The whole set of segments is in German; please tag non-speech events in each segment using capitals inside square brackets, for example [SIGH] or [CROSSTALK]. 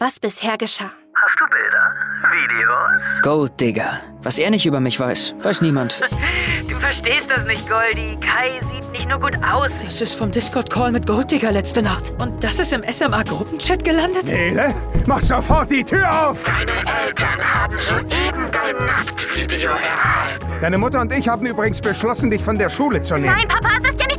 was bisher geschah. Hast du Bilder? Videos? Gold Digger. Was er nicht über mich weiß, weiß niemand. [LAUGHS] Du verstehst das nicht, Goldie. Kai sieht nicht nur gut aus. Das ist vom Discord-Call mit Gold Digger letzte Nacht. Und das ist im SMA-Gruppenchat gelandet? Nele, mach sofort die Tür auf! Deine Eltern haben soeben dein Nacktvideo erhalten. Deine Mutter und ich haben übrigens beschlossen, dich von der Schule zu nehmen. Nein, Papa, es ist ja.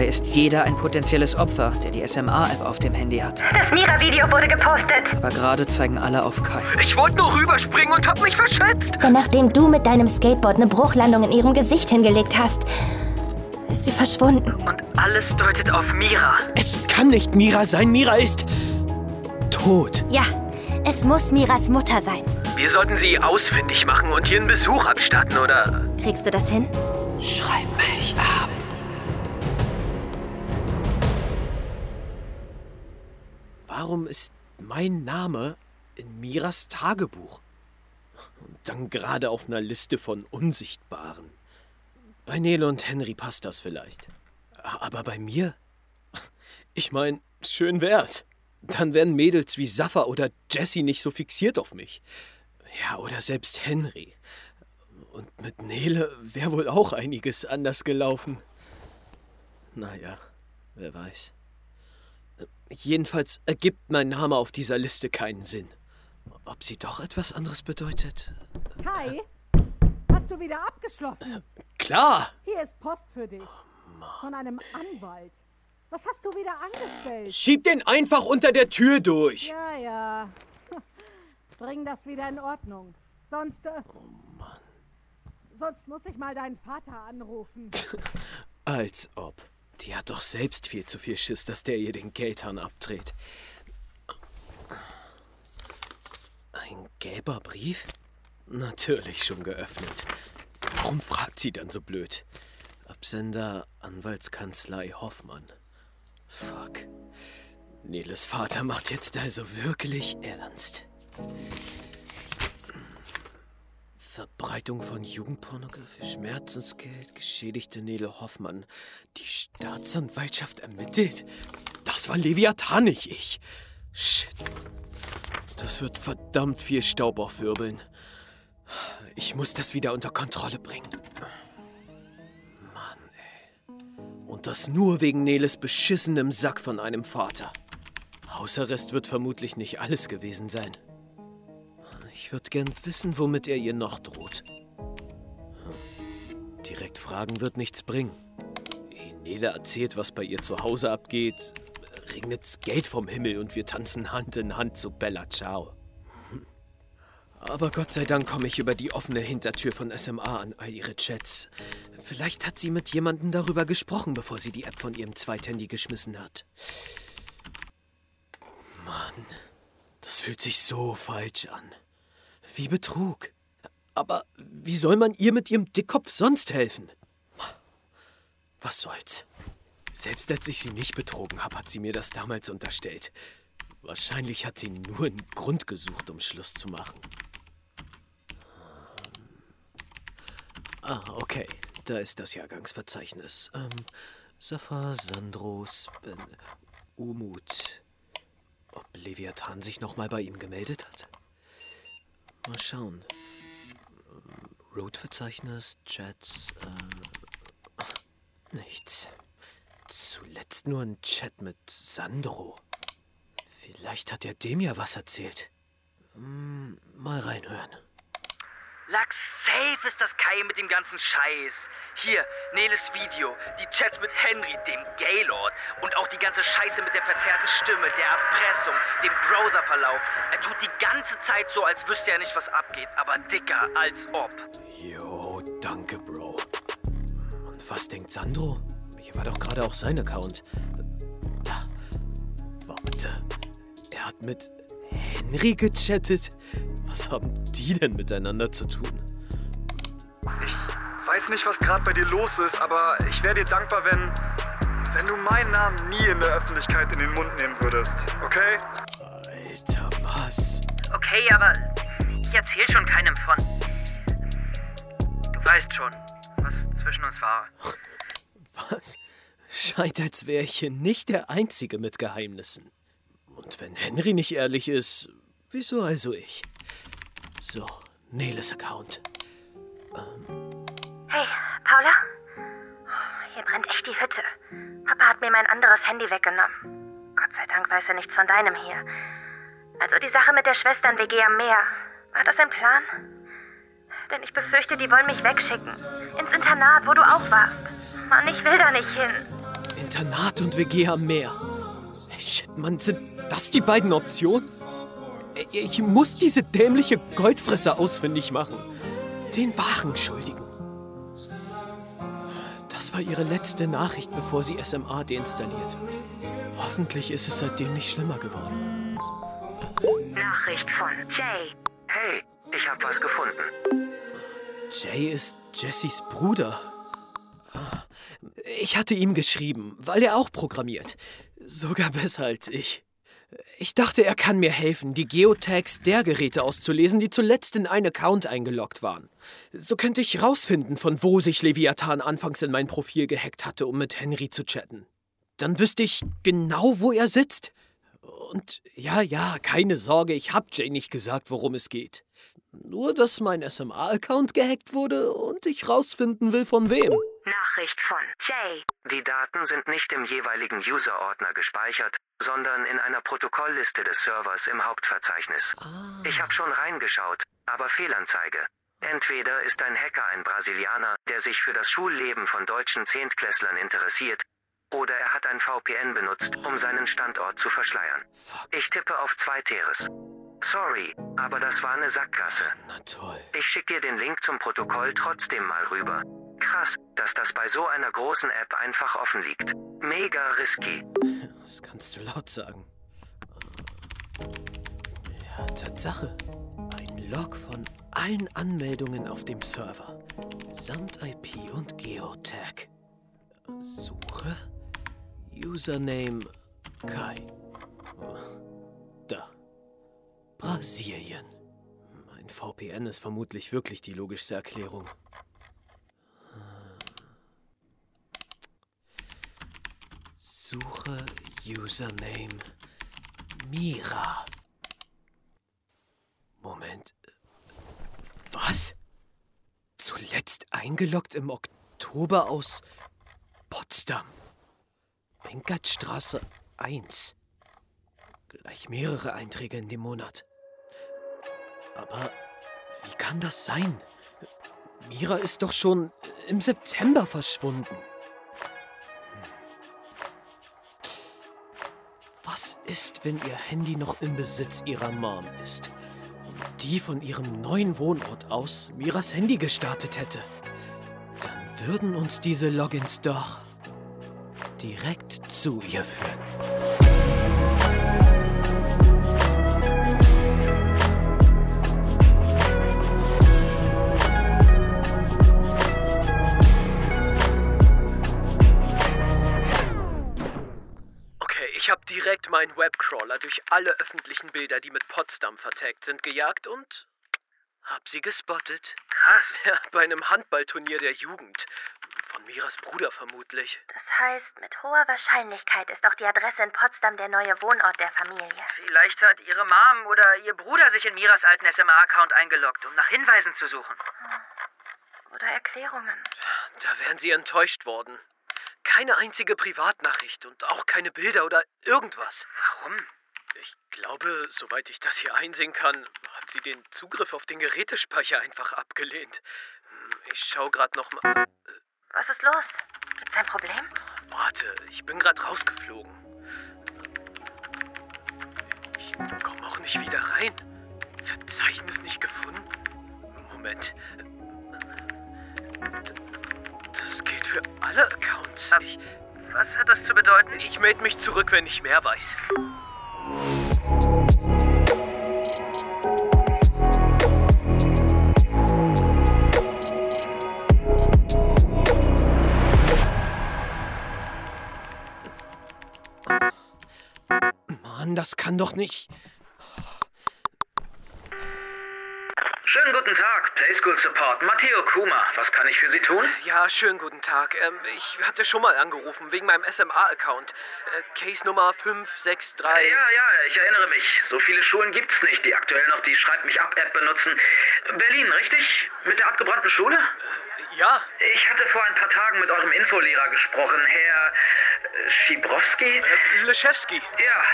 Dabei ist jeder ein potenzielles Opfer, der die SMA-App auf dem Handy hat. Das Mira-Video wurde gepostet. Aber gerade zeigen alle auf Kai. Ich wollte nur rüberspringen und hab mich verschätzt. Denn nachdem du mit deinem Skateboard eine Bruchlandung in ihrem Gesicht hingelegt hast, ist sie verschwunden. Und alles deutet auf Mira. Es kann nicht Mira sein. Mira ist tot. Ja, es muss Miras Mutter sein. Wir sollten sie ausfindig machen und hier einen Besuch abstatten, oder? Kriegst du das hin? Schreib Warum ist mein Name in Miras Tagebuch? Und dann gerade auf einer Liste von Unsichtbaren. Bei Nele und Henry passt das vielleicht. Aber bei mir? Ich mein, schön wär's. Dann wären Mädels wie Safa oder Jessie nicht so fixiert auf mich. Ja, oder selbst Henry. Und mit Nele wäre wohl auch einiges anders gelaufen. Naja, wer weiß. Jedenfalls ergibt mein Name auf dieser Liste keinen Sinn. Ob sie doch etwas anderes bedeutet? Kai, hast du wieder abgeschlossen? Klar! Hier ist Post für dich. Von einem Anwalt. Was hast du wieder angestellt? Schieb den einfach unter der Tür durch! Ja, ja. [LAUGHS] Bring das wieder in Ordnung. Sonst. Äh, Oh Mann. sonst muss ich mal deinen Vater anrufen. [LAUGHS] Als ob. Die hat doch selbst viel zu viel Schiss, dass der ihr den Geldhahn abdreht. Ein gelber Brief? Natürlich schon geöffnet. Warum fragt sie dann so blöd? Absender Anwaltskanzlei Hoffmann. Fuck. Neles Vater macht jetzt also wirklich ernst. Verbreitung von Jugendpornografie, Schmerzensgeld, geschädigte Nele Hoffmann. Die Staatsanwaltschaft ermittelt? Das war Leviathan, nicht ich. Shit. Das wird verdammt viel Staub aufwirbeln. Ich muss das wieder unter Kontrolle bringen. Mann, ey. Und das nur wegen Neles beschissenem Sack von einem Vater. Hausarrest wird vermutlich nicht alles gewesen sein. Ich würde gern wissen, womit er ihr noch droht. Hm. Direkt fragen wird nichts bringen. Nele erzählt, was bei ihr zu Hause abgeht, regnet's Geld vom Himmel und wir tanzen Hand in Hand zu Bella Ciao. Hm. Aber Gott sei Dank komme ich über die offene Hintertür von SMA an all ihre Chats. Vielleicht hat sie mit jemandem darüber gesprochen, bevor sie die App von ihrem Zweithandy geschmissen hat. Mann, das fühlt sich so falsch an. Wie Betrug. Aber wie soll man ihr mit ihrem Dickkopf sonst helfen? Was soll's? Selbst als ich sie nicht betrogen habe, hat sie mir das damals unterstellt. Wahrscheinlich hat sie nur einen Grund gesucht, um Schluss zu machen. Ah, okay. Da ist das Jahrgangsverzeichnis. Ähm, Safa, Sandro, Sven, Umut. Ob Leviathan sich nochmal bei ihm gemeldet hat? Mal schauen. Road-Verzeichnis, Chats, äh, nichts. Zuletzt nur ein Chat mit Sandro. Vielleicht hat er dem ja was erzählt. Hm, mal reinhören. Lachs, safe ist das Kai mit dem ganzen Scheiß. Hier, Neles Video, die Chats mit Henry, dem Gaylord und auch die ganze Scheiße mit der verzerrten Stimme, der Erpressung, dem Browserverlauf. Er tut die ganze Zeit so, als wüsste er nicht, was abgeht, aber dicker als ob. Jo, danke, Bro. Und was denkt Sandro? Hier war doch gerade auch sein Account. Da. Warte. Er hat mit Henry gechattet? Was haben die denn miteinander zu tun? Ich weiß nicht, was gerade bei dir los ist, aber ich wäre dir dankbar, wenn, wenn du meinen Namen nie in der Öffentlichkeit in den Mund nehmen würdest, okay? Alter, was? Okay, aber ich erzähl schon keinem von. Du weißt schon, was zwischen uns war. Was? Scheint, als wäre ich hier nicht der Einzige mit Geheimnissen. Und Und wenn Henry nicht ehrlich ist, wieso also ich? So, Neles Account. Hey, Paula? Hier brennt echt die Hütte. Papa hat mir mein anderes Handy weggenommen. Gott sei Dank weiß er nichts von deinem hier. Also die Sache mit der Schwestern-WG am Meer. War das ein Plan? Denn ich befürchte, die wollen mich wegschicken. Ins Internat, wo du auch warst. Mann, ich will da nicht hin. Internat und WG am Meer. Shit, Mann, sind das die beiden Optionen? Ich muss diese dämliche Goldfresser ausfindig machen. Den wahren Schuldigen. Das war ihre letzte Nachricht, bevor sie SMA deinstalliert. Hoffentlich ist es seitdem nicht schlimmer geworden. Nachricht von Jay. Hey, ich hab was gefunden. Jay ist Jessys Bruder. Ah, Ich hatte ihm geschrieben, weil er auch programmiert. Sogar besser als ich. Ich dachte, er kann mir helfen, die Geotags der Geräte auszulesen, die zuletzt in einen Account eingeloggt waren. So könnte ich rausfinden, von wo sich Leviathan anfangs in mein Profil gehackt hatte, um mit Henry zu chatten. Dann wüsste ich genau, wo er sitzt. Und ja, ja, keine Sorge, ich hab Jay nicht gesagt, worum es geht. Nur, dass mein SMA-Account gehackt wurde und ich rausfinden will, von wem. Nachricht von Jay. Die Daten sind nicht im jeweiligen User-Ordner gespeichert, sondern in einer Protokollliste des Servers im Hauptverzeichnis. Ich habe schon reingeschaut, aber Fehlanzeige. Entweder ist ein Hacker ein Brasilianer, der sich für das Schulleben von deutschen Zehntklässlern interessiert, oder er hat ein VPN benutzt, um seinen Standort zu verschleiern. Ich tippe auf zweiteres. Sorry, aber das war eine Sackgasse. Na toll. Ich schicke dir den Link zum Protokoll trotzdem mal rüber. Krass, dass das bei so einer großen App einfach offen liegt. Mega risky. [LAUGHS] Das kannst du laut sagen. Ja, Tatsache. Ein Log von allen Anmeldungen auf dem Server. Samt IP und Geotag. Suche. Username Kai. Da. Brasilien. Mein VPN ist vermutlich wirklich die logischste Erklärung. Suche Username Mira. Moment. Was? Zuletzt eingeloggt im Oktober aus Potsdam. Benkertstraße 1. Gleich mehrere Einträge in dem Monat. Aber wie kann das sein? Mira ist doch schon im September verschwunden. Ist, wenn ihr Handy noch im Besitz ihrer Mom ist? Und die von ihrem neuen Wohnort aus Miras Handy gestartet hätte? Dann würden uns diese Logins doch direkt zu ihr führen. Meinen Webcrawler durch alle öffentlichen Bilder, die mit Potsdam vertagt sind, gejagt und hab sie gespottet. Krass. [LAUGHS] Ja, bei einem Handballturnier der Jugend. Von Miras Bruder vermutlich. Das heißt, mit hoher Wahrscheinlichkeit ist auch die Adresse in Potsdam der neue Wohnort der Familie. Vielleicht hat ihre Mom oder ihr Bruder sich in Miras alten SMA-Account eingeloggt, um nach Hinweisen zu suchen. Oder Erklärungen. Da wären sie enttäuscht worden. Keine einzige Privatnachricht und auch keine Bilder oder irgendwas. Warum? Ich glaube, soweit ich das hier einsehen kann, hat sie den Zugriff auf den Gerätespeicher einfach abgelehnt. Hm, Ich schau grad noch mal. Was ist los? Gibt's ein Problem? Warte, ich bin grad rausgeflogen. Ich komme auch nicht wieder rein. Verzeichnis nicht gefunden? Moment. Das gilt für alle Accounts. Ich, Was hat das zu bedeuten? ich melde mich zurück, wenn ich mehr weiß. Mann, das kann doch nicht. Schönen Tag, Playschool Support. Matteo Kuma, was kann ich für Sie tun? Ja, schönen guten Tag. Ähm, ich hatte schon mal angerufen wegen meinem SMA-Account. Äh, Case Nummer 563. Ja, ja, ich erinnere mich. So viele Schulen gibt's nicht, die aktuell noch die Schreib mich ab App benutzen. Berlin, richtig? Mit der abgebrannten Schule? Äh, ja. Ich hatte vor ein paar Tagen mit eurem Infolehrer gesprochen, Herr Schibrowski? Äh, Leschewski. Ja,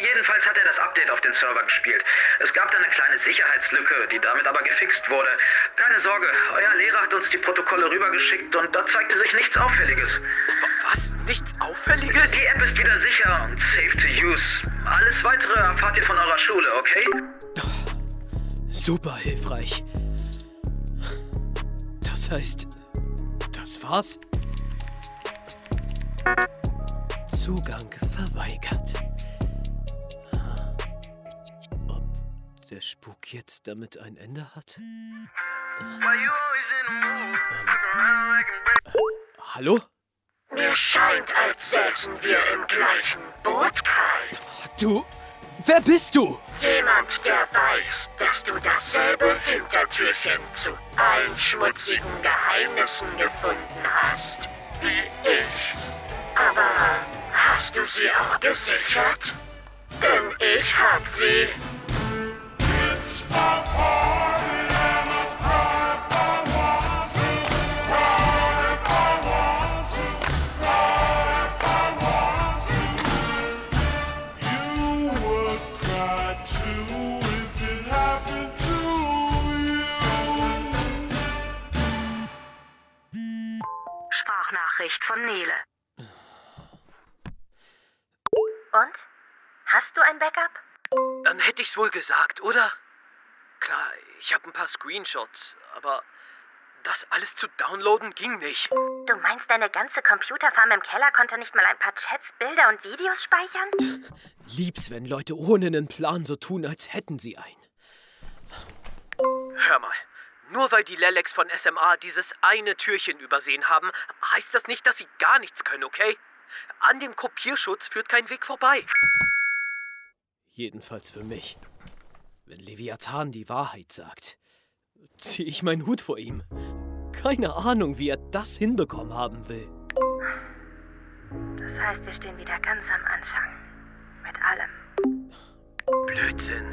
jedenfalls hat er das Update auf den Server gespielt. Es gab da eine kleine Sicherheitslücke, die damit aber gefixt wurde. Keine Sorge, euer Lehrer hat uns die Protokolle rübergeschickt und da zeigte sich nichts Auffälliges. Was? Nichts Auffälliges? Die App ist wieder sicher und safe to use. Alles weitere erfahrt ihr von eurer Schule, okay? Super hilfreich. Das heißt, das war's? Zugang verweigert. der Spuk jetzt damit ein Ende hat? Ähm, hallo? Mir scheint, als säßen wir im gleichen Boot, Kai. Du. Wer bist du? Jemand, der weiß, dass du dasselbe Hintertürchen zu allen schmutzigen Geheimnissen gefunden hast, wie ich. Aber hast du sie auch gesichert? Denn ich hab sie. Sprachnachricht von Nele. Und? Hast du ein Backup? Dann hätte ich's wohl gesagt, oder? Klar, ich habe ein paar Screenshots, aber das alles zu downloaden ging nicht. Du meinst, deine ganze Computerfarm im Keller konnte nicht mal ein paar Chats, Bilder und Videos speichern? Lieb's, wenn Leute ohne einen Plan so tun, als hätten sie einen. Hör mal, nur weil die Lelex von SMA dieses eine Türchen übersehen haben, heißt das nicht, dass sie gar nichts können, okay? An dem Kopierschutz führt kein Weg vorbei. Jedenfalls für mich. Wenn Leviathan die Wahrheit sagt, ziehe ich meinen Hut vor ihm. Keine Ahnung, wie er das hinbekommen haben will. Das heißt, wir stehen wieder ganz am Anfang. Mit allem. Blödsinn.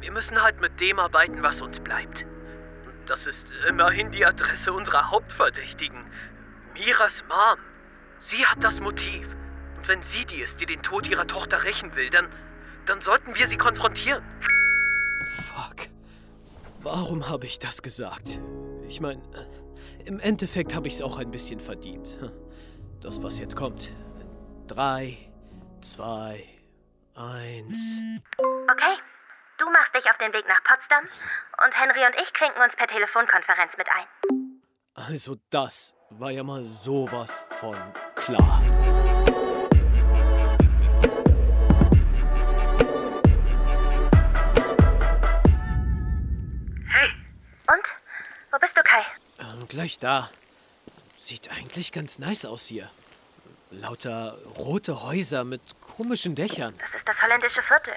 Wir müssen halt mit dem arbeiten, was uns bleibt. Und das ist immerhin die Adresse unserer Hauptverdächtigen. Miras Mom. Sie hat das Motiv. Und wenn sie die ist, die den Tod ihrer Tochter rächen will, dann, dann sollten wir sie konfrontieren. Fuck. Warum habe ich das gesagt? Ich meine, im Endeffekt habe ich es auch ein bisschen verdient. Das, was jetzt kommt. Drei, zwei, eins. Okay, du machst dich auf den Weg nach Potsdam und Henry und ich klinken uns per Telefonkonferenz mit ein. Also das war ja mal sowas von klar. Und? Wo bist du, Kai? Ähm, gleich da. Sieht eigentlich ganz nice aus hier. Lauter rote Häuser mit komischen Dächern. Das ist das holländische Viertel.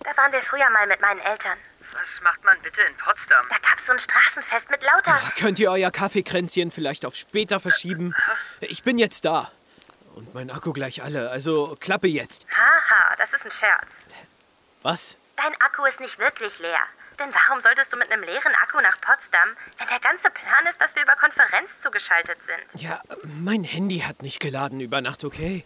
Da waren wir früher mal mit meinen Eltern. Was macht man bitte in Potsdam? Da gab's so ein Straßenfest mit lauter. Ach, könnt ihr euer Kaffeekränzchen vielleicht auf später verschieben? Ich bin jetzt da. Und mein Akku gleich alle, also klappe jetzt. Haha, das ist ein Scherz. Was? Dein Akku ist nicht wirklich leer. Denn warum solltest du mit einem leeren Akku nach Potsdam, wenn der ganze Plan ist, dass wir über Konferenz zugeschaltet sind? Ja, mein Handy hat nicht geladen über Nacht, okay?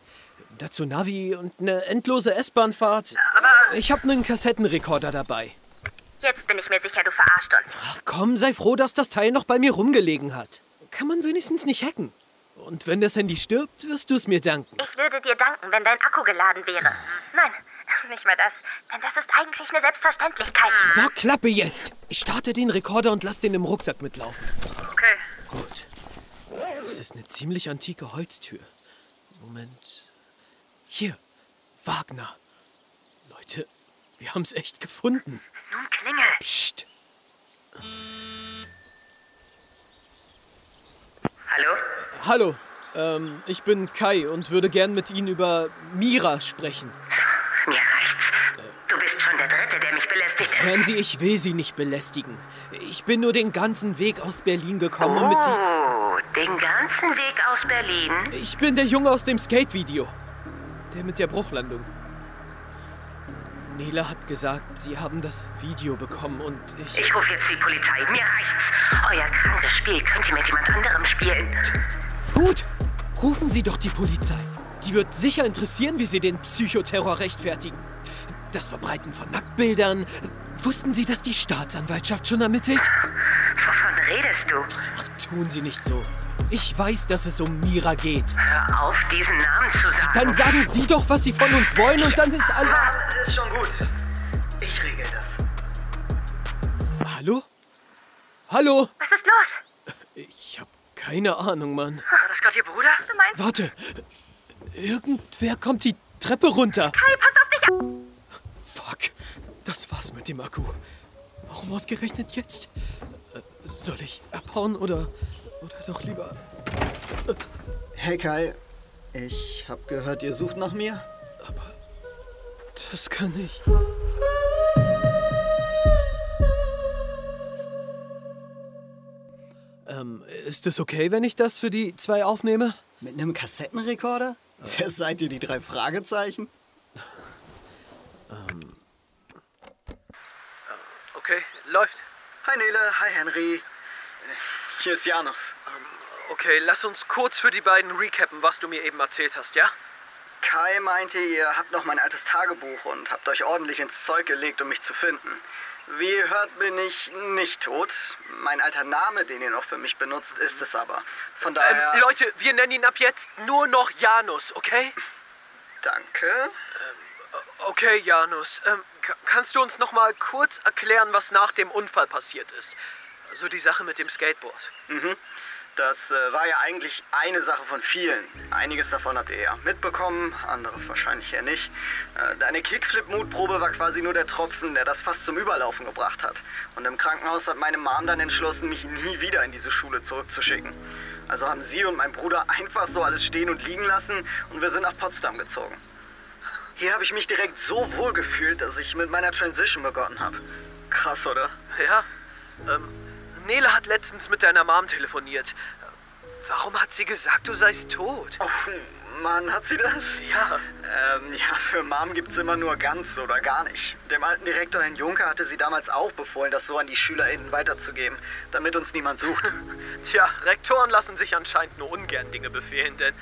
Dazu Navi und eine endlose S-Bahnfahrt. Aber ich habe einen Kassettenrekorder dabei. Jetzt bin ich mir sicher, du verarscht uns. Ach komm, sei froh, dass das Teil noch bei mir rumgelegen hat. Kann man wenigstens nicht hacken. Und wenn das Handy stirbt, wirst du es mir danken. Ich würde dir danken, wenn dein Akku geladen wäre. Nein, nicht mal das. Denn das ist eigentlich eine Selbstverständlichkeit. Boah, Klappe jetzt! Ich starte den Rekorder und lass den im Rucksack mitlaufen. Okay. Gut. Es ist eine ziemlich antike Holztür. Moment. Hier, Wagner. Leute, wir haben es echt gefunden. Nun klingel. Psst. Hallo? Hallo, ähm, ich bin Kai und würde gern mit Ihnen über Mira sprechen. So, mir reicht's. Du bist schon der Dritte, der mich belästigt belästigt. Hören Sie, ich will Sie nicht belästigen. Ich bin nur den ganzen Weg aus Berlin gekommen, um mit. Oh, den ganzen Weg aus Berlin? Ich bin der Junge aus dem Skate-Video. Der mit der Bruchlandung. Nela hat gesagt, Sie haben das Video bekommen und ich... Ich rufe jetzt die Polizei. Mir reicht's. Euer krankes Spiel könnt ihr mit jemand anderem spielen. Gut, rufen Sie doch die Polizei. Die wird sicher interessieren, wie Sie den Psychoterror rechtfertigen. Das Verbreiten von Nacktbildern. Wussten Sie, dass die Staatsanwaltschaft schon ermittelt? Wovon redest du? Ach, tun Sie nicht so. Ich weiß, dass es um Mira geht. Hör auf, diesen Namen zu sagen. Dann sagen Sie doch, was Sie von uns wollen und dann ist alles... Ist schon gut. Ich regel das. Hallo? Hallo? Was ist los? Ich hab keine Ahnung, Mann. War das gerade Ihr Bruder? Du meinst... Warte. Irgendwer kommt die Treppe runter. Kai, pass auf dich auf! Das war's mit dem Akku. Warum ausgerechnet jetzt? Äh, Soll ich abhauen oder... Oder doch lieber... Hey Kai, ich hab gehört, ihr sucht nach mir. Das kann ich. Ähm, ist es okay, wenn ich das für die zwei aufnehme? Mit einem Kassettenrekorder? Wer seid ihr, die drei Fragezeichen? [LAUGHS] Ähm. Okay, läuft. Hi Nele, hi Henry. Hier ist Janus. Okay, lass uns kurz für die beiden recappen, was du mir eben erzählt hast, ja? Kai meinte, ihr habt noch mein altes Tagebuch und habt euch ordentlich ins Zeug gelegt, um mich zu finden. Wie ihr hört, bin ich nicht tot. Mein alter Name, den ihr noch für mich benutzt, ist es aber. Von daher. Ähm, Leute, wir nennen ihn ab jetzt nur noch Janus, okay? Danke. Okay, Janus. Ähm, ka- kannst du uns noch mal kurz erklären, was nach dem Unfall passiert ist? Also die Sache mit dem Skateboard. Mhm. Das äh, war ja eigentlich eine Sache von vielen. Einiges davon habt ihr ja mitbekommen, anderes wahrscheinlich eher nicht. Äh, deine Kickflip-Mutprobe war quasi nur der Tropfen, der das fast zum Überlaufen gebracht hat. Und im Krankenhaus hat meine Mom dann entschlossen, mich nie wieder in diese Schule zurückzuschicken. Also haben sie und mein Bruder einfach so alles stehen und liegen lassen und wir sind nach Potsdam gezogen. Hier habe ich mich direkt so wohl gefühlt, dass ich mit meiner Transition begonnen habe. Krass, oder? Ja. Ähm, Nele hat letztens mit deiner Mom telefoniert. Warum hat sie gesagt, du seist tot? Oh, Mann, hat sie das? Ja. Ähm, ja, für Mom gibt's immer nur ganz oder gar nicht. Dem alten Direktor Herrn Juncker hatte sie damals auch befohlen, das so an die SchülerInnen weiterzugeben, damit uns niemand sucht. [LAUGHS] Tja, Rektoren lassen sich anscheinend nur ungern Dinge befehlen, denn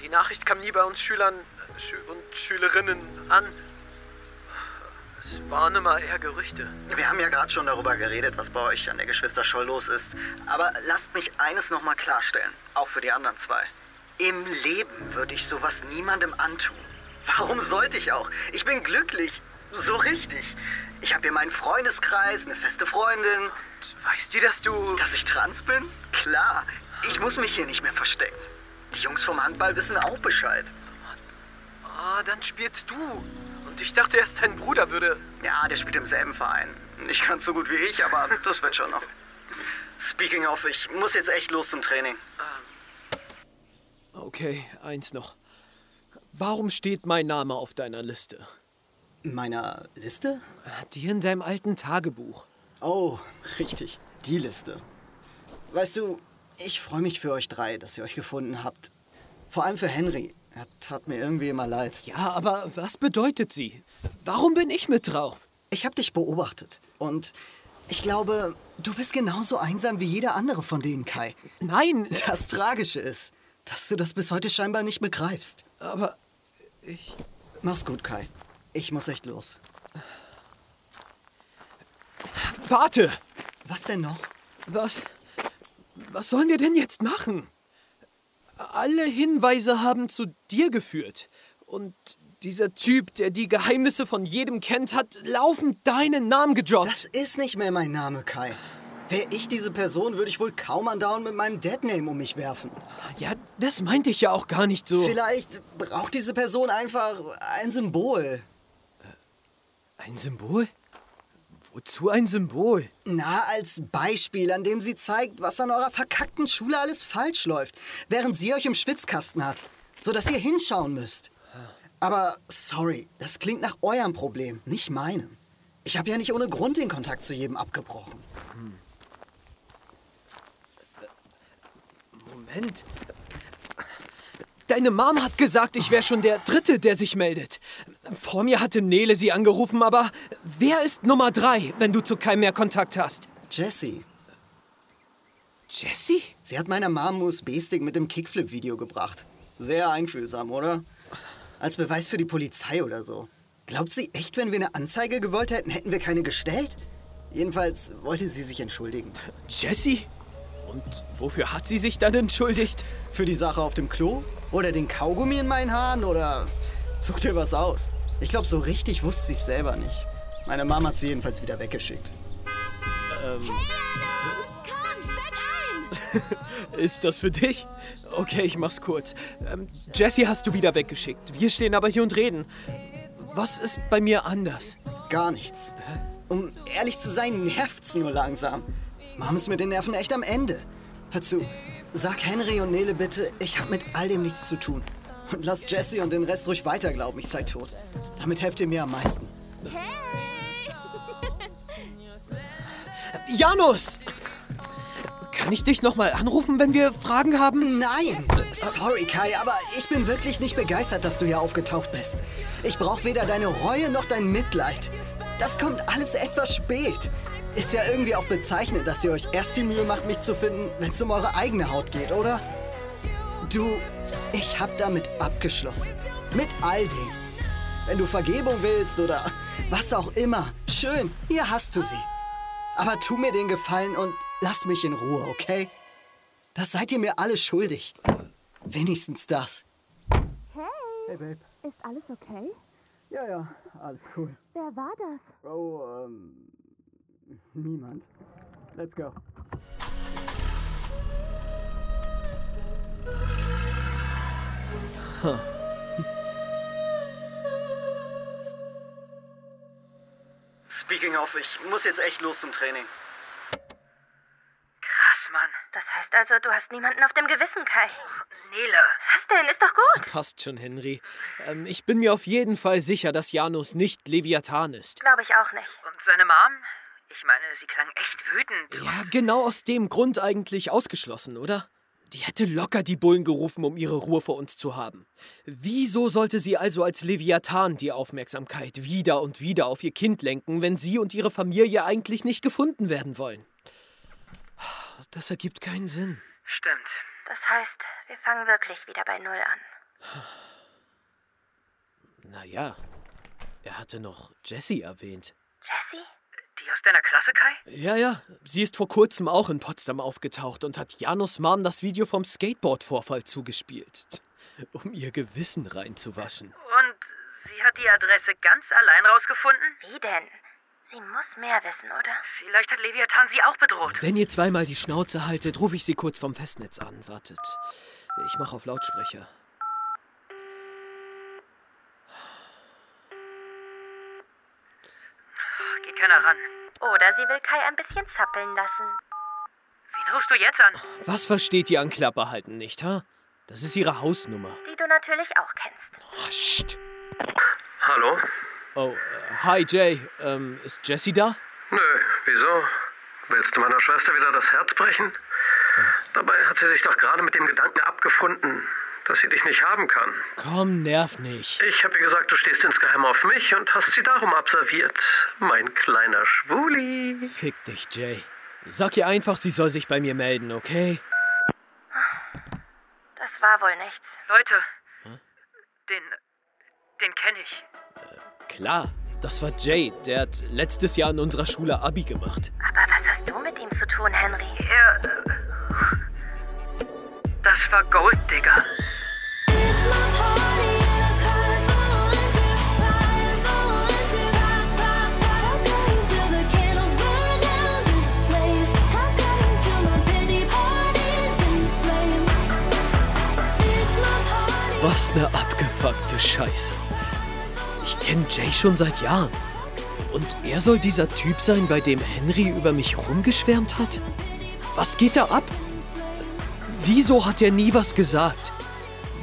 die Nachricht kam nie bei uns Schülern Schü und Schülerinnen an. Es waren immer eher Gerüchte. Wir haben ja gerade schon darüber geredet, was bei euch an der Geschwister-Scholl los ist. Aber lasst mich eines nochmal klarstellen, auch für die anderen zwei. Im Leben würde ich sowas niemandem antun. Warum sollte ich auch? Ich bin glücklich. So richtig. Ich habe hier meinen Freundeskreis, eine feste Freundin. Weißt du, dass du... Dass ich trans bin? Klar. Ich muss mich hier nicht mehr verstecken. Die Jungs vom Handball wissen auch Bescheid. Ah, dann spielst du. Und ich dachte erst, dein Bruder würde... Ja, der spielt im selben Verein. Nicht ganz so gut wie ich, aber das wird schon noch. Speaking of, ich muss jetzt echt los zum Training. Okay, eins noch. Warum steht mein Name auf deiner Liste? Meiner Liste? Die in deinem alten Tagebuch. Oh, richtig. Die Liste. Weißt du, ich freue mich für euch drei, dass ihr euch gefunden habt. Vor allem für Henry. Er tat mir irgendwie immer leid. Ja, aber was bedeutet sie? Warum bin ich mit drauf? Ich habe dich beobachtet. Und ich glaube, du bist genauso einsam wie jeder andere von denen, Kai. Nein. Das Tragische ist, dass du das bis heute scheinbar nicht begreifst. Aber ich. Mach's gut, Kai. Ich muss echt los. Warte! Was denn noch? Was. Was sollen wir denn jetzt machen? Alle Hinweise haben zu dir geführt. Und dieser Typ, der die Geheimnisse von jedem kennt, hat laufend deinen Namen gejobbt. Das ist nicht mehr mein Name, Kai. Wäre ich diese Person, würde ich wohl kaum andauernd mit meinem Deadname um mich werfen. Ja, das meinte ich ja auch gar nicht so. Vielleicht braucht diese Person einfach ein Symbol. Ein Symbol? Wozu ein Symbol? Na, als Beispiel, an dem sie zeigt, was an eurer verkackten Schule alles falsch läuft, während sie euch im Schwitzkasten hat, sodass ihr hinschauen müsst. Aber sorry, das klingt nach eurem Problem, nicht meinem. Ich habe ja nicht ohne Grund den Kontakt zu jedem abgebrochen. Moment. Deine Mom hat gesagt, ich wäre schon der Dritte, der sich meldet. Vor mir hatte Nele sie angerufen, aber wer ist Nummer drei, wenn du zu keinem mehr Kontakt hast? Jessie. Jessie? Sie hat meiner Mom USB-Stick mit dem Kickflip-Video gebracht. Sehr einfühlsam, oder? Als Beweis für die Polizei oder so. Glaubt sie echt, wenn wir eine Anzeige gewollt hätten, hätten wir keine gestellt? Jedenfalls wollte sie sich entschuldigen. Jessie? Und wofür hat sie sich dann entschuldigt? Für die Sache auf dem Klo? Oder den Kaugummi in meinen Haaren? Oder such dir was aus. Ich glaube, so richtig wusste sie es selber nicht. Meine Mama hat sie jedenfalls wieder weggeschickt. Ähm. [LAUGHS] Ist das für dich? Okay, ich mach's kurz. Ähm, Jessie hast du wieder weggeschickt. Wir stehen aber hier und reden. Was ist bei mir anders? Gar nichts. Um ehrlich zu sein, nervt's nur langsam. Mom ist mit den Nerven echt am Ende. Hör zu, sag Henry und Nele bitte, ich hab mit all dem nichts zu tun. Und lass Jessie und den Rest ruhig weiter glauben, ich sei tot. Damit helft ihr mir am meisten. Janus! Kann ich dich nochmal anrufen, wenn wir Fragen haben? Nein! Sorry, Kai, aber ich bin wirklich nicht begeistert, dass du hier aufgetaucht bist. Ich brauche weder deine Reue noch dein Mitleid. Das kommt alles etwas spät. Ist ja irgendwie auch bezeichnend, dass ihr euch erst die Mühe macht, mich zu finden, wenn es um eure eigene Haut geht, oder? Du, ich hab damit abgeschlossen. Mit all dem. Wenn du Vergebung willst oder was auch immer, schön, hier hast du sie. Aber tu mir den Gefallen und lass mich in Ruhe, okay? Das seid ihr mir alle schuldig. Wenigstens das. Hey. Hey, Babe. Ist alles okay? Ja, ja, alles cool. Wer war das? Oh, ähm. Niemand. Let's go. Huh. Speaking of, ich muss jetzt echt los zum Training. Krass, Mann. Das heißt also, du hast niemanden auf dem Gewissen, Kai. Nele. Was denn? Ist doch gut. Passt schon, Henry. Ähm, ich bin mir auf jeden Fall sicher, dass Janus nicht Leviathan ist. Glaube ich auch nicht. Und seine Mom? Ich meine, sie klang echt wütend. Ja, genau aus dem Grund eigentlich ausgeschlossen, oder? Die hätte locker die Bullen gerufen, um ihre Ruhe vor uns zu haben. Wieso sollte sie also als Leviathan die Aufmerksamkeit wieder und wieder auf ihr Kind lenken, wenn sie und ihre Familie eigentlich nicht gefunden werden wollen? Das ergibt keinen Sinn. Stimmt. Das heißt, wir fangen wirklich wieder bei Null an. Naja, er hatte noch Jessie erwähnt. Jessie? Die aus deiner Klasse, Kai? Ja, ja. Sie ist vor kurzem auch in Potsdam aufgetaucht und hat Janus Mom das Video vom Skateboard-Vorfall zugespielt. Um ihr Gewissen reinzuwaschen. Und sie hat die Adresse ganz allein rausgefunden? Wie denn? Sie muss mehr wissen, oder? Vielleicht hat Leviathan sie auch bedroht. Wenn ihr zweimal die Schnauze haltet, rufe ich sie kurz vom Festnetz an. Wartet. Ich mache auf Lautsprecher. Geht keiner ran. Oder sie will Kai ein bisschen zappeln lassen. Wen rufst du jetzt an? Was versteht ihr an Klappe halten nicht, ha? Das ist ihre Hausnummer. Die du natürlich auch kennst. Oh, Psst. Hallo? Oh, äh, hi Jay. Ähm, ist Jessie da? Nö, wieso? Willst du meiner Schwester wieder das Herz brechen? Dabei hat sie sich doch gerade mit dem Gedanken abgefunden, dass sie dich nicht haben kann. Komm, nerv nicht. Ich habe ihr gesagt, du stehst insgeheim auf mich und hast sie darum abserviert. Mein kleiner Schwuli. Fick dich, Jay. Sag ihr einfach, sie soll sich bei mir melden, okay? Das war wohl nichts. Leute, den. den kenne ich. Klar, das war Jay. Der hat letztes Jahr in unserer Schule Abi gemacht. Aber was hast du mit ihm zu tun, Henry? Er. Äh, das war Gold, Digga. Was ne abgefuckte Scheiße. Ich kenne Jay schon seit Jahren. Und er soll dieser Typ sein, bei dem Henry über mich rumgeschwärmt hat? Was geht da ab? Wieso hat er nie was gesagt?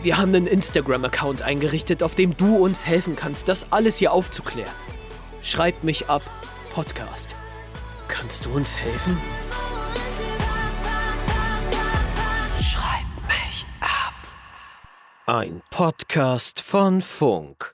Wir haben einen Instagram-Account eingerichtet, auf dem du uns helfen kannst, das alles hier aufzuklären. Schreib mich ab, Podcast. Kannst du uns helfen? Schreib mich ab. Ein Podcast von Funk.